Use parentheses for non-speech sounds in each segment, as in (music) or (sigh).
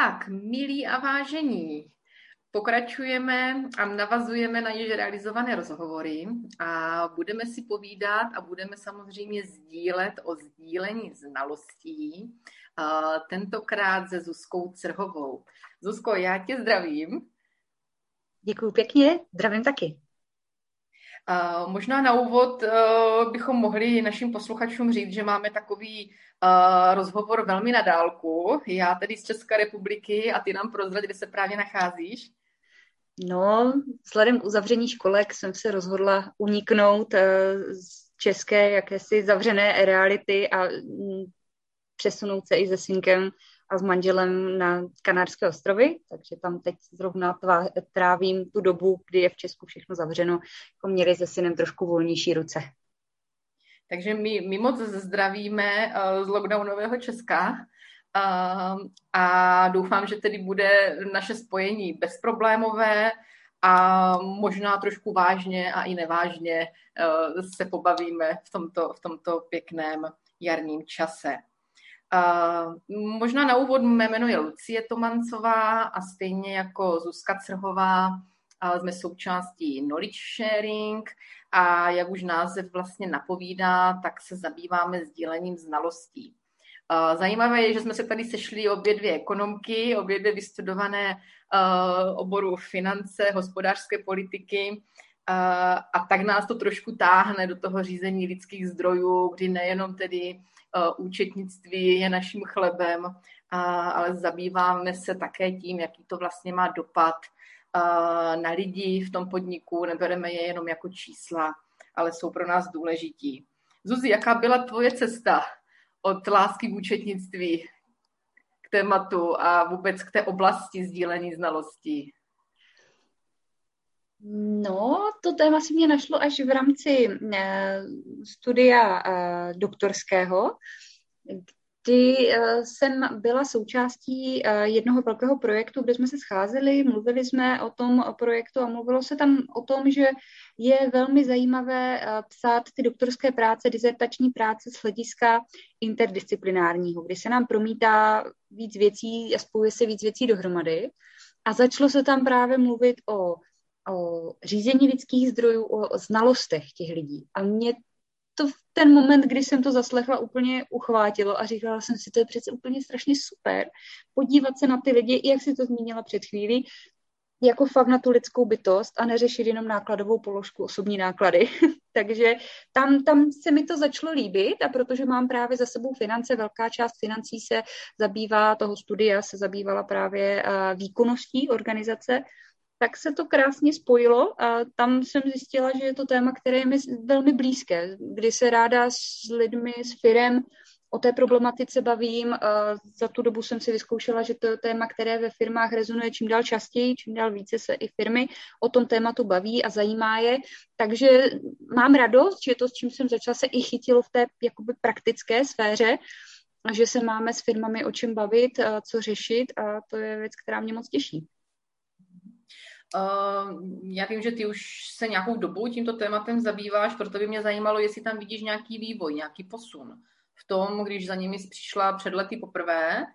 Tak, milí a vážení, pokračujeme a navazujeme na již realizované rozhovory a budeme si povídat a budeme samozřejmě sdílet o sdílení znalostí, tentokrát se Zuzkou Crhovou. Zuzko, já tě zdravím. Děkuji pěkně, zdravím taky. Možná na úvod uh, bychom mohli našim posluchačům říct, že máme takový uh, rozhovor velmi na dálku. Já tedy z České republiky a ty nám prozrať, kde se právě nacházíš. No, vzhledem k uzavření školek jsem se rozhodla uniknout uh, z české jakési zavřené reality a um, přesunout se i se synkem a s manželem na Kanárské ostrovy, takže tam teď zrovna tvá, trávím tu dobu, kdy je v Česku všechno zavřeno, jako měli se synem trošku volnější ruce. Takže my, my moc zdravíme uh, z lockdownového Česka uh, a doufám, že tedy bude naše spojení bezproblémové a možná trošku vážně a i nevážně uh, se pobavíme v tomto, v tomto pěkném jarním čase. Uh, možná na úvod mé jméno je Lucie Tomancová a stejně jako Zuzka Crhová uh, jsme součástí Knowledge Sharing a jak už název vlastně napovídá, tak se zabýváme sdílením znalostí. Uh, zajímavé je, že jsme se tady sešli obě dvě ekonomky, obě dvě vystudované oboru finance, hospodářské politiky a tak nás to trošku táhne do toho řízení lidských zdrojů, kdy nejenom tedy účetnictví je naším chlebem, ale zabýváme se také tím, jaký to vlastně má dopad na lidi v tom podniku, nebereme je jenom jako čísla, ale jsou pro nás důležití. Zuzi, jaká byla tvoje cesta od lásky k účetnictví k tématu a vůbec k té oblasti sdílení znalostí? No, to téma si mě našlo až v rámci eh, studia eh, doktorského, kdy eh, jsem byla součástí jednoho velkého projektu, kde jsme se scházeli, mluvili jsme o tom projektu a mluvilo se tam o tom, že je velmi zajímavé psát ty doktorské práce, dizertační práce z hlediska interdisciplinárního, kdy se nám promítá víc věcí a spojuje se víc věcí dohromady. A začalo se tam právě mluvit o o řízení lidských zdrojů, o, znalostech těch lidí. A mě to v ten moment, kdy jsem to zaslechla, úplně uchvátilo a říkala jsem si, to je přece úplně strašně super, podívat se na ty lidi, jak si to zmínila před chvílí, jako fakt na tu lidskou bytost a neřešit jenom nákladovou položku, osobní náklady. (laughs) Takže tam, tam se mi to začalo líbit a protože mám právě za sebou finance, velká část financí se zabývá, toho studia se zabývala právě výkonností organizace, tak se to krásně spojilo a tam jsem zjistila, že je to téma, které je mi velmi blízké, kdy se ráda s lidmi, s firem o té problematice bavím. Za tu dobu jsem si vyzkoušela, že to je téma, které ve firmách rezonuje čím dál častěji, čím dál více se i firmy o tom tématu baví a zajímá je. Takže mám radost, že to, s čím jsem začala, se i chytilo v té jakoby praktické sféře že se máme s firmami o čem bavit, co řešit a to je věc, která mě moc těší. Uh, já vím, že ty už se nějakou dobu tímto tématem zabýváš, proto by mě zajímalo, jestli tam vidíš nějaký vývoj, nějaký posun v tom, když za nimi přišla před lety poprvé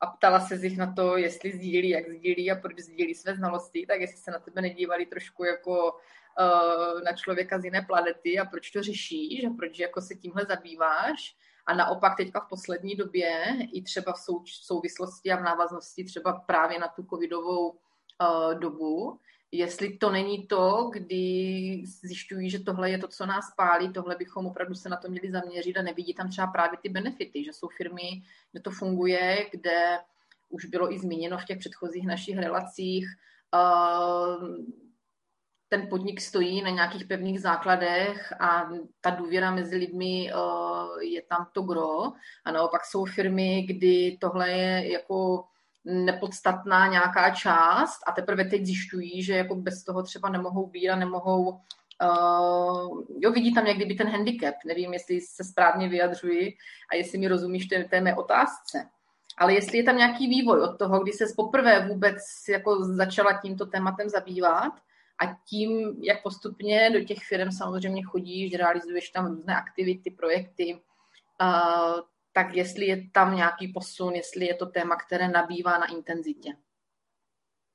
a ptala se jich na to, jestli sdílí, jak sdílí a proč sdílí své znalosti, tak jestli se na tebe nedívali trošku jako uh, na člověka z jiné planety a proč to řešíš a proč jako se tímhle zabýváš. A naopak teďka v poslední době i třeba v souvislosti a v návaznosti třeba právě na tu covidovou uh, dobu, jestli to není to, kdy zjišťují, že tohle je to, co nás pálí, tohle bychom opravdu se na to měli zaměřit a nevidí tam třeba právě ty benefity, že jsou firmy, kde to funguje, kde už bylo i zmíněno v těch předchozích našich relacích, uh, ten podnik stojí na nějakých pevných základech a ta důvěra mezi lidmi uh, je tam to gro. A naopak jsou firmy, kdy tohle je jako nepodstatná nějaká část a teprve teď zjišťují, že jako bez toho třeba nemohou být a nemohou Uh, jo, vidí tam jak kdyby ten handicap. Nevím, jestli se správně vyjadřuji a jestli mi rozumíš té, té mé otázce. Ale jestli je tam nějaký vývoj od toho, kdy se poprvé vůbec jako začala tímto tématem zabývat a tím, jak postupně do těch firm samozřejmě chodíš, realizuješ tam různé aktivity, projekty, uh, tak jestli je tam nějaký posun, jestli je to téma, které nabývá na intenzitě.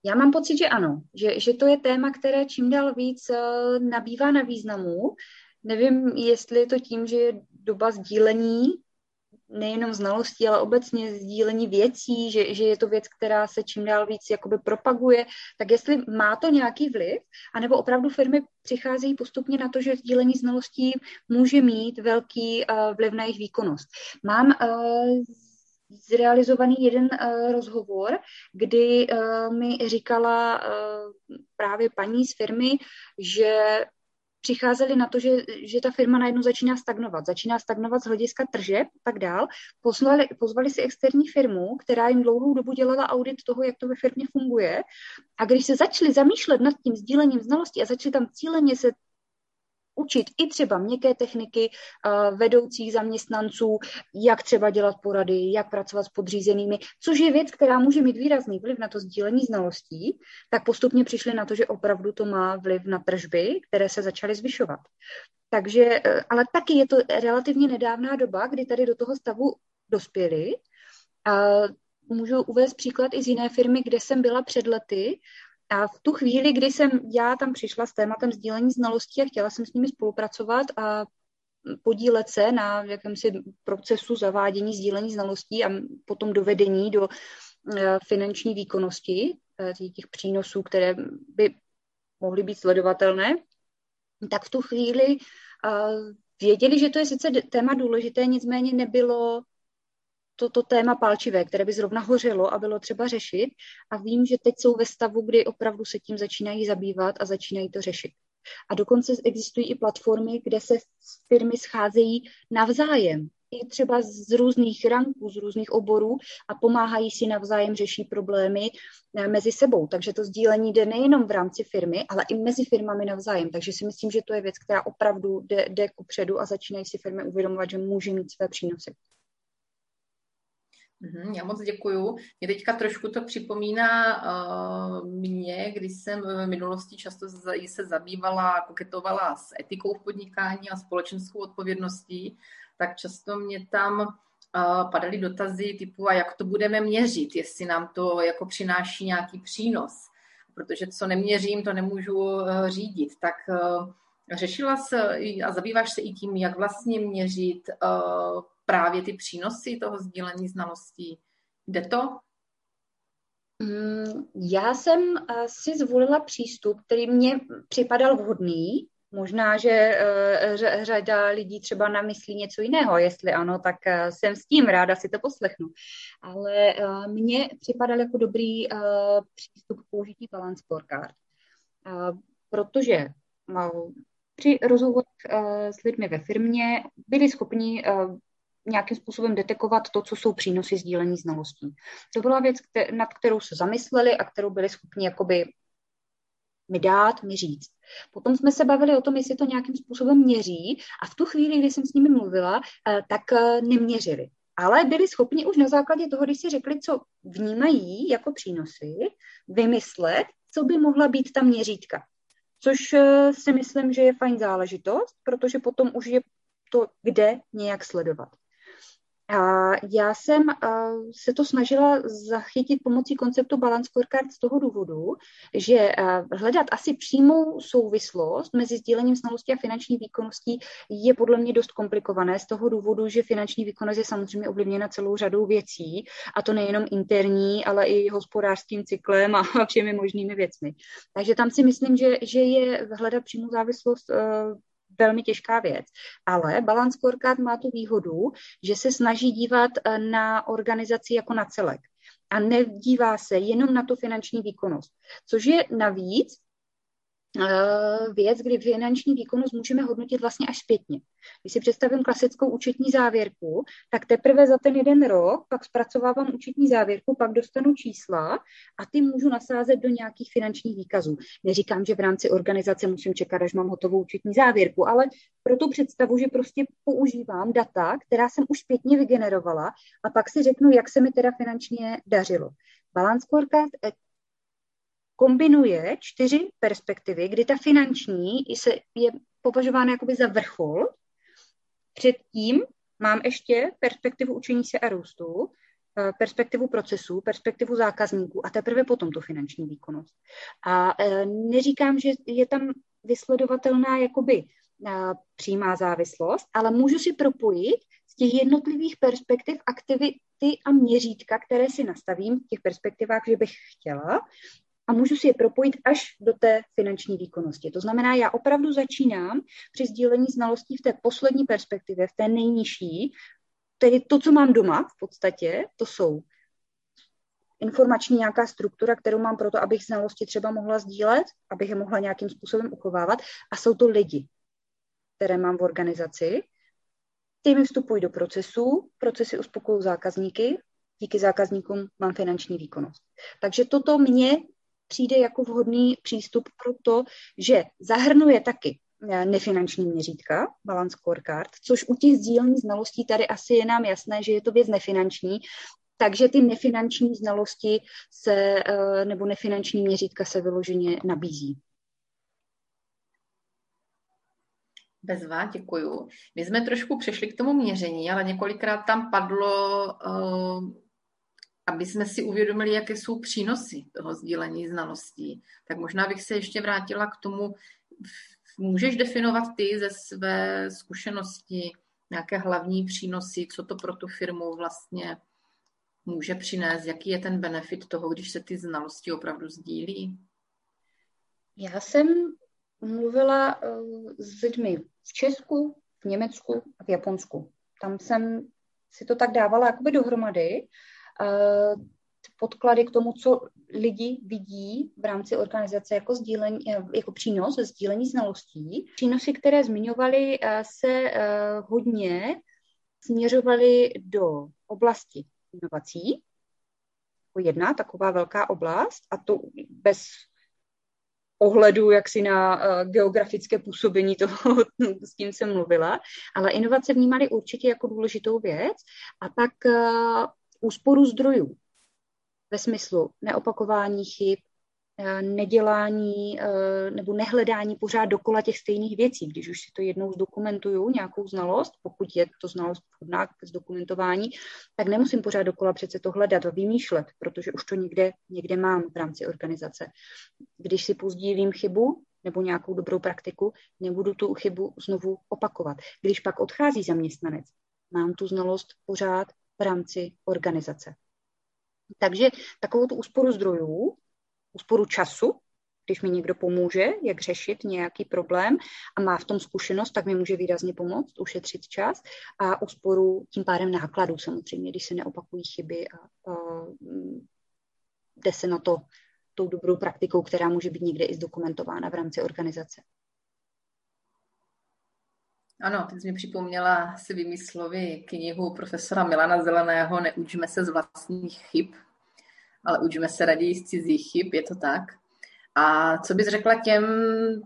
Já mám pocit, že ano, že, že to je téma, které čím dál víc uh, nabývá na významu. Nevím, jestli je to tím, že je doba sdílení nejenom znalostí, ale obecně sdílení věcí, že, že je to věc, která se čím dál víc jakoby propaguje, tak jestli má to nějaký vliv, anebo opravdu firmy přicházejí postupně na to, že sdílení znalostí může mít velký uh, vliv na jejich výkonnost. Mám uh, zrealizovaný jeden uh, rozhovor, kdy uh, mi říkala uh, právě paní z firmy, že přicházeli na to, že, že ta firma najednou začíná stagnovat. Začíná stagnovat z hlediska tržeb a tak dál. Pozvali, pozvali si externí firmu, která jim dlouhou dobu dělala audit toho, jak to ve firmě funguje. A když se začali zamýšlet nad tím sdílením znalostí a začali tam cíleně se učit i třeba měkké techniky uh, vedoucích zaměstnanců, jak třeba dělat porady, jak pracovat s podřízenými, což je věc, která může mít výrazný vliv na to sdílení znalostí, tak postupně přišli na to, že opravdu to má vliv na tržby, které se začaly zvyšovat. Takže, uh, ale taky je to relativně nedávná doba, kdy tady do toho stavu dospěli. Uh, můžu uvést příklad i z jiné firmy, kde jsem byla před lety a v tu chvíli, kdy jsem já tam přišla s tématem sdílení znalostí a chtěla jsem s nimi spolupracovat a podílet se na jakémsi procesu zavádění sdílení znalostí a potom dovedení do eh, finanční výkonnosti eh, těch přínosů, které by mohly být sledovatelné, tak v tu chvíli eh, věděli, že to je sice téma důležité, nicméně nebylo to, to téma palčivé, které by zrovna hořelo a bylo třeba řešit. A vím, že teď jsou ve stavu, kdy opravdu se tím začínají zabývat a začínají to řešit. A dokonce existují i platformy, kde se firmy scházejí navzájem, i třeba z různých ranků, z různých oborů a pomáhají si navzájem řešit problémy eh, mezi sebou. Takže to sdílení jde nejenom v rámci firmy, ale i mezi firmami navzájem. Takže si myslím, že to je věc, která opravdu jde, jde ku předu a začínají si firmy uvědomovat, že může mít své přínosy. Mhm, já moc děkuju. Mě teďka trošku to připomíná uh, mě, když jsem v minulosti často se zabývala, koketovala s etikou v podnikání a společenskou odpovědností, tak často mě tam uh, padaly dotazy typu, a jak to budeme měřit, jestli nám to jako přináší nějaký přínos. Protože co neměřím, to nemůžu uh, řídit. Tak řešila se a zabýváš se i tím, jak vlastně měřit právě ty přínosy toho sdílení znalostí. Jde to? Mm, já jsem eh, si zvolila přístup, který mě připadal vhodný. Možná, že eh, řada lidí třeba namyslí něco jiného. Jestli ano, tak eh, jsem s tím ráda si to poslechnu. Ale mně připadal jako dobrý přístup k použití balance scorecard. Protože při rozhovorech s lidmi ve firmě byli schopni nějakým způsobem detekovat to, co jsou přínosy sdílení znalostí. To byla věc, nad kterou se zamysleli a kterou byli schopni jakoby mi dát, mi říct. Potom jsme se bavili o tom, jestli to nějakým způsobem měří a v tu chvíli, kdy jsem s nimi mluvila, eh, tak eh, neměřili. Ale byli schopni už na základě toho, když si řekli, co vnímají jako přínosy, vymyslet, co by mohla být ta měřítka. Což eh, si myslím, že je fajn záležitost, protože potom už je to kde nějak sledovat. A já jsem se to snažila zachytit pomocí konceptu Balance Scorecard z toho důvodu, že hledat asi přímou souvislost mezi sdílením znalostí a finanční výkonností je podle mě dost komplikované z toho důvodu, že finanční výkonnost je samozřejmě ovlivněna celou řadou věcí, a to nejenom interní, ale i hospodářským cyklem a (laughs) všemi možnými věcmi. Takže tam si myslím, že, že je hledat přímou závislost e, velmi těžká věc. Ale Balance Scorecard má tu výhodu, že se snaží dívat eh, na organizaci jako na celek a nedívá se jenom na tu finanční výkonnost, což je navíc věc, kdy finanční výkonnost můžeme hodnotit vlastně až zpětně. Když si představím klasickou účetní závěrku, tak teprve za ten jeden rok pak zpracovávám účetní závěrku, pak dostanu čísla a ty můžu nasázet do nějakých finančních výkazů. Neříkám, že v rámci organizace musím čekat, až mám hotovou účetní závěrku, ale pro tu představu, že prostě používám data, která jsem už zpětně vygenerovala a pak si řeknu, jak se mi teda finančně dařilo. Balance scorecard eh, kombinuje čtyři perspektivy, kdy ta finanční se je považována jakoby za vrchol. Předtím mám ještě perspektivu učení se a růstu, eh, perspektivu procesů, perspektivu zákazníků a teprve potom tu finanční výkonnost. A eh, neříkám, že je tam vysledovatelná jakoby přímá závislost, ale můžu si propojit z těch jednotlivých perspektiv aktivity a měřítka, které si nastavím v těch perspektivách, že bych chtěla, a můžu si je propojit až do té finanční výkonnosti. To znamená, já opravdu začínám při sdílení znalostí v té poslední perspektivě, v té nejnižší, tedy to, co mám doma v podstatě, to jsou informační nějaká struktura, kterou mám proto, abych znalosti třeba mohla sdílet, abych je mohla nějakým způsobem uchovávat. A jsou to lidi, které mám v organizaci. Ty mi vstupují do procesu, procesy uspokojují zákazníky, díky zákazníkům mám finanční výkonnost. Takže toto mě přijde jako vhodný přístup pro to, že zahrnuje taky eh, nefinanční měřítka, balance scorecard, což u těch sdílení znalostí tady asi je nám jasné, že je to věc nefinanční, takže ty nefinanční znalosti se, eh, nebo nefinanční měřítka se vyloženě nabízí. Bezva, děkuju. My jsme trošku přešli k tomu měření, ale několikrát tam padlo, uh, aby jsme si uvědomili, jaké jsou přínosy toho sdílení znalostí. Tak možná bych se ještě vrátila k tomu, můžeš definovat ty ze své zkušenosti nějaké hlavní přínosy, co to pro tu firmu vlastně může přinést, jaký je ten benefit toho, když se ty znalosti opravdu sdílí? Já jsem mluvila eh, s lidmi v Česku, v Německu a v Japonsku. Tam jsem si to tak dávala jakoby dohromady. Eh, podklady k tomu, co lidi vidí v rámci organizace jako, sdílení, eh, jako přínos sdílení znalostí. Přínosy, které zmiňovali, se hodně směřovaly do oblasti inovací. Jako jedna taková velká oblast a to bez ohledu jaksi na uh, geografické působení toho, (laughs) s tím jsem mluvila, ale inovace vnímali určitě jako důležitou věc a pak uh, úsporu zdrojů ve smyslu neopakování chyb, Eh, nedělání eh, nebo nehledání pořád dokola těch stejných věcí. Když už si to jednou zdokumentuju, nějakou znalost, pokud je to znalost vhodná k zdokumentování, tak nemusím pořád dokola přece to hledat a vymýšlet, protože už to někde, někde mám v rámci organizace. Když si pozdílím chybu, nebo nějakou dobrou praktiku, nebudu tu chybu znovu opakovat. Když pak odchází zaměstnanec, mám tu znalost pořád v rámci organizace. Takže takovou tu úsporu zdrojů úsporu času, když mi někdo pomůže, jak řešit nějaký problém a má v tom zkušenost, tak mi může výrazně pomoct, ušetřit čas a úsporu tím pádem nákladů samozřejmě, když se neopakují chyby a, a jde se na to tou dobrou praktikou, která může být někde i zdokumentována v rámci organizace. Ano, teď mi připomněla si vymyslovi knihu profesora Milana Zeleného Neučme se z vlastních chyb, ale učíme se raději z cizích chyb, je to tak. A co bys řekla těm,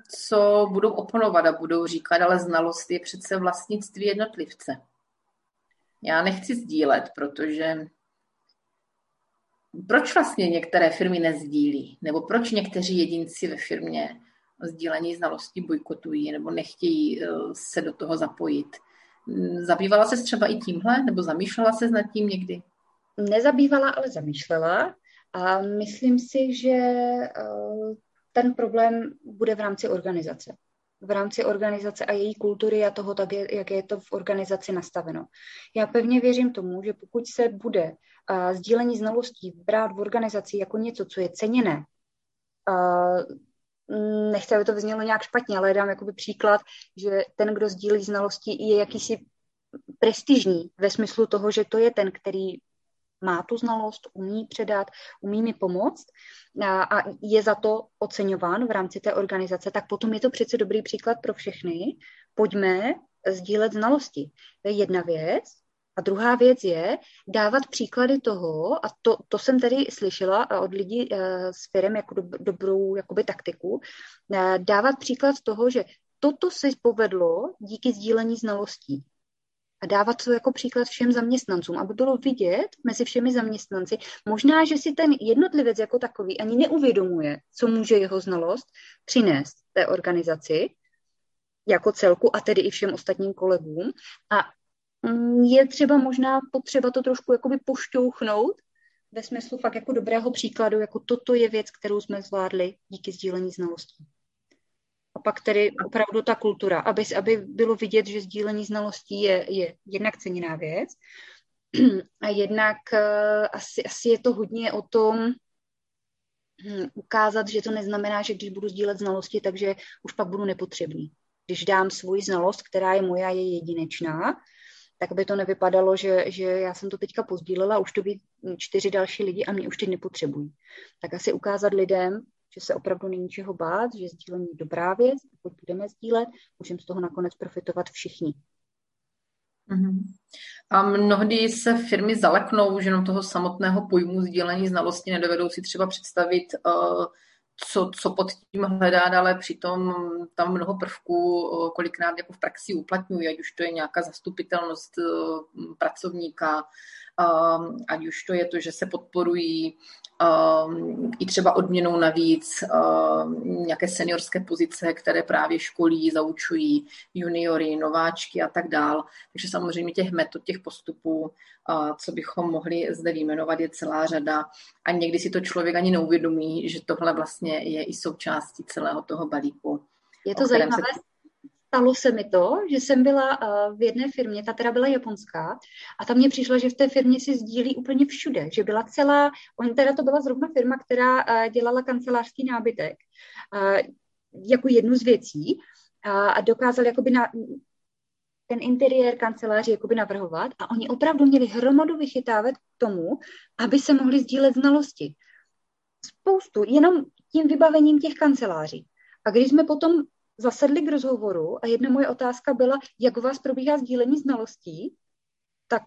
co budou oponovat a budou říkat, ale znalost je přece vlastnictví jednotlivce. Já nechci sdílet, protože proč vlastně některé firmy nezdílí? Nebo proč někteří jedinci ve firmě sdílení znalostí bojkotují nebo nechtějí eh, se do toho zapojit? Zabývala se třeba i tímhle? Nebo zamýšlela se nad tím někdy? Nezabývala, ale zamýšlela. A myslím si, že eh, ten problém bude v rámci organizace. V rámci organizace a její kultury a toho, tak je, jak je to v organizaci nastaveno. Já pevně věřím tomu, že pokud se bude uh, sdílení znalostí brát v organizaci jako něco, co je ceněné, nechci, aby to vyznělo nějak špatně, ale dám jakoby příklad, že ten, kdo sdílí znalosti, je jakýsi prestižní ve smyslu toho, že to je ten, který má tu znalost, umí předat, umí mi pomoct a, a je za to oceňován v rámci té organizace, tak potom je to přece dobrý příklad pro všechny. Pojďme sdílet znalosti. To je jedna věc. A druhá věc je dávat příklady toho, a to, to jsem tedy slyšela od lidí s firem jako do, dobrou jakoby, taktiku, uh, dávat příklad toho, že toto se povedlo díky sdílení znalostí a dávat to jako příklad všem zaměstnancům, aby bylo vidět mezi všemi zaměstnanci. Možná, že si ten jednotlivec jako takový ani neuvědomuje, co může jeho znalost přinést té organizaci jako celku a tedy i všem ostatním kolegům. A je třeba možná potřeba to trošku jakoby pošťouchnout ve smyslu fakt jako dobrého příkladu, jako toto je věc, kterou jsme zvládli díky sdílení znalostí. A pak tedy opravdu ta kultura, aby, aby bylo vidět, že sdílení znalostí je, je jednak ceněná věc (clears throat) a jednak uh, asi, asi je to hodně o tom hm, ukázat, že to neznamená, že když budu sdílet znalosti, takže už pak budu nepotřebný. Když dám svoji znalost, která je moja, je jedinečná, tak by to nevypadalo, že, že já jsem to teďka pozdílela, už to ví čtyři další lidi a mě už teď nepotřebují. Tak asi ukázat lidem, že se opravdu není čeho bát, že sdílení je dobrá věc, pokud budeme sdílet, můžeme z toho nakonec profitovat všichni. Mm-hmm. A mnohdy se firmy zaleknou, že jenom toho samotného pojmu sdílení znalosti nedovedou si třeba představit, uh, co, co pod tím hledat, ale přitom tam mnoho prvků kolikrát jako v praxi uplatňují, ať už to je nějaká zastupitelnost pracovníka, ať už to je to, že se podporují um, i třeba odměnou navíc um, nějaké seniorské pozice, které právě školí, zaučují juniory, nováčky a tak dál. Takže samozřejmě těch metod, těch postupů, uh, co bychom mohli zde vyjmenovat, je celá řada a někdy si to člověk ani neuvědomí, že tohle vlastně je i součástí celého toho balíku. Je to zajímavé, se stalo se mi to, že jsem byla uh, v jedné firmě, ta teda byla japonská, a tam mě přišlo, že v té firmě si sdílí úplně všude, že byla celá, on teda to byla zrovna firma, která uh, dělala kancelářský nábytek, uh, jako jednu z věcí a, dokázali jakoby na, ten interiér kanceláři jakoby navrhovat a oni opravdu měli hromadu vychytávat k tomu, aby se mohli sdílet znalosti. Spoustu, jenom tím vybavením těch kanceláří. A když jsme potom zasedli k rozhovoru a jedna moje otázka byla, jak u vás probíhá sdílení znalostí, tak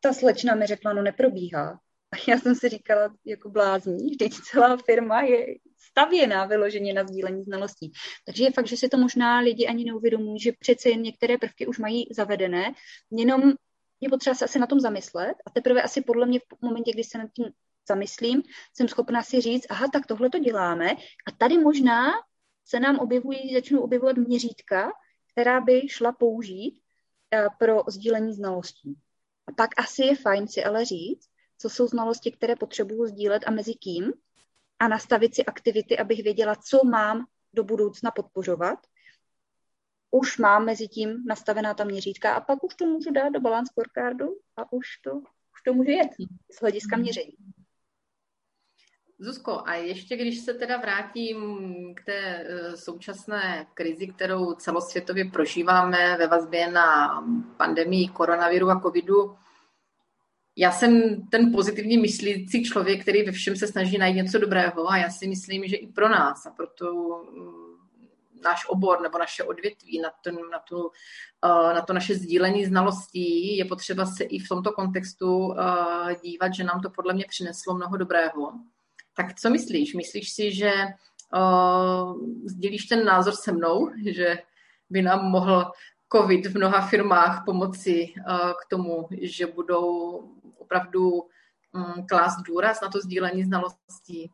ta slečna mi řekla, no neprobíhá. A já jsem si říkala, jako blázní, vždyť celá firma je stavěná vyloženě na sdílení znalostí. Takže je fakt, že si to možná lidi ani neuvědomují, že přece jen některé prvky už mají zavedené, jenom je potřeba se asi na tom zamyslet a teprve asi podle mě v momentě, kdy se nad tím zamyslím, jsem schopná si říct, aha, tak tohle to děláme a tady možná se nám objevují, začnou objevovat měřítka, která by šla použít eh, pro sdílení znalostí. A pak asi je fajn si ale říct, co jsou znalosti, které potřebuju sdílet a mezi kým a nastavit si aktivity, abych věděla, co mám do budoucna podpořovat. Už mám mezi tím nastavená ta měřítka a pak už to můžu dát do balance scorecardu a už to, už to může jet z hlediska měření. Zuzko, a ještě když se teda vrátím k té e, současné krizi, kterou celosvětově prožíváme ve vazbě na pandemii koronaviru a covidu, já jsem ten pozitivně myslící člověk, který ve všem se snaží najít něco dobrého a já si myslím, že i pro nás a pro tu mm, náš obor nebo naše odvětví, na, ten, na, tu, e, na to naše sdílení znalostí, je potřeba se i v tomto kontextu e, dívat, že nám to podle mě přineslo mnoho dobrého. Tak co myslíš? Myslíš si, že uh, sdílíš ten názor se mnou, že by nám mohl COVID v mnoha firmách pomoci uh, k tomu, že budou opravdu um, klást důraz na to sdílení znalostí?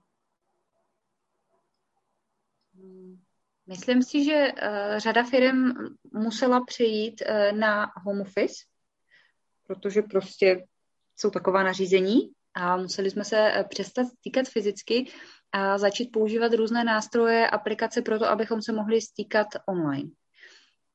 Myslím si, že uh, řada firm musela přejít uh, na home office, protože prostě jsou taková nařízení a museli jsme se eh, přestat stýkat fyzicky a začít používat různé nástroje, aplikace pro to, abychom se mohli stýkat online.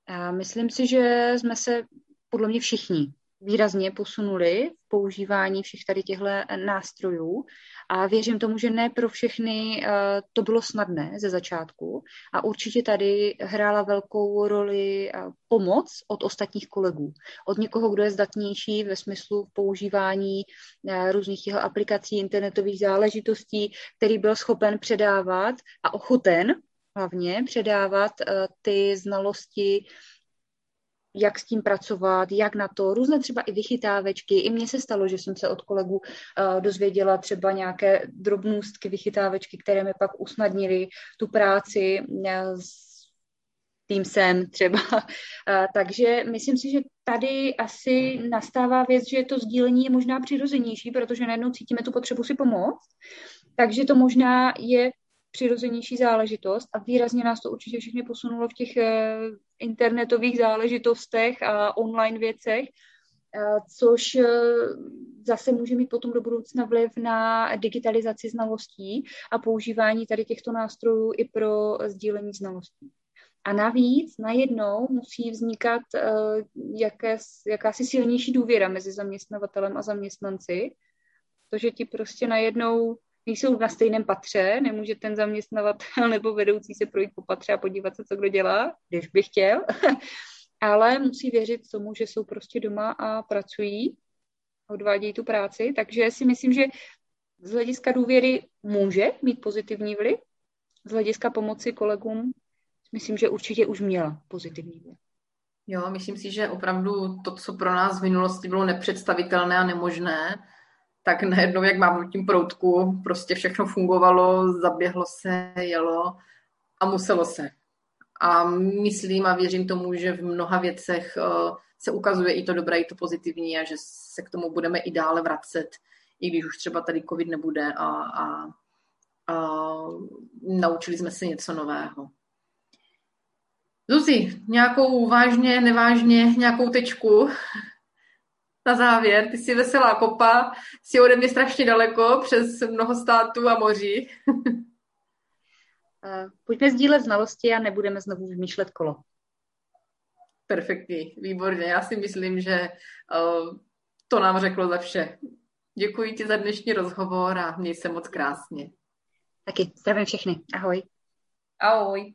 A myslím si, že jsme se podle mě všichni výrazně posunuli v používání všech tady těchto nástrojů a věřím tomu, že ne pro všechny eh, to bylo snadné ze začátku a určitě tady hrála velkou roli eh, pomoc od ostatních kolegů. Od někoho, kdo je zdatnější ve smyslu používání eh, různých těch aplikací, internetových záležitostí, který byl schopen předávat a ochoten hlavně předávat ty znalosti jak s tím pracovat, jak na to, různé třeba i vychytávečky. I mně se stalo, že jsem se od kolegů uh, dozvěděla třeba nějaké drobnůstky vychytávečky, které mi pak usnadnily tu práci uh, s Teamsem třeba. Uh, (laughs) takže myslím si, že tady asi nastává věc, že to sdílení je možná přirozenější, protože najednou cítíme tu potřebu si pomoct. Takže to možná je přirozenější záležitost a výrazně nás to určitě všechny posunulo v těch eh, internetových záležitostech a online věcech, což zase může mít potom do budoucna vliv na digitalizaci znalostí a používání tady těchto nástrojů i pro sdílení znalostí. A navíc najednou musí vznikat uh, jaké, jakási silnější důvěra mezi zaměstnavatelem a zaměstnanci, protože ti prostě najednou nejsou na stejném patře, nemůže ten zaměstnavatel (laughs) nebo vedoucí se projít po patře a podívat se, co kdo dělá, když by chtěl, (laughs) ale musí věřit tomu, že jsou prostě doma a pracují, odvádějí tu práci, takže si myslím, že z hlediska důvěry může mít pozitivní vliv, z hlediska pomoci kolegům myslím, že určitě už měla pozitivní vliv. Jo, myslím si, že opravdu to, co pro nás v minulosti bylo nepředstavitelné a nemožné, tak najednou, jak mám tím proutku, prostě všechno fungovalo, zaběhlo se, jelo a muselo se. A myslím a věřím tomu, že v mnoha věcech eh, se ukazuje i to dobré, i to pozitivní a že se k tomu budeme i dále vracet, i když už třeba tady covid nebude a, a, a naučili jsme se něco nového. Zuzi, nějakou vážně, nevážně, nějakou tečku na závěr. Ty jsi veselá kopa, jsi ode mě strašně daleko, přes mnoho států a moří. (laughs) Eh, pojďme sdílet znalosti a nebudeme znovu vymýšlet kolo. Perfektní, výborně. Já si myslím, že uh, to nám řeklo za vše. Děkuji ti za dnešní rozhovor a měj se moc krásně. Taky, zdravím všechny. Ahoj. Ahoj.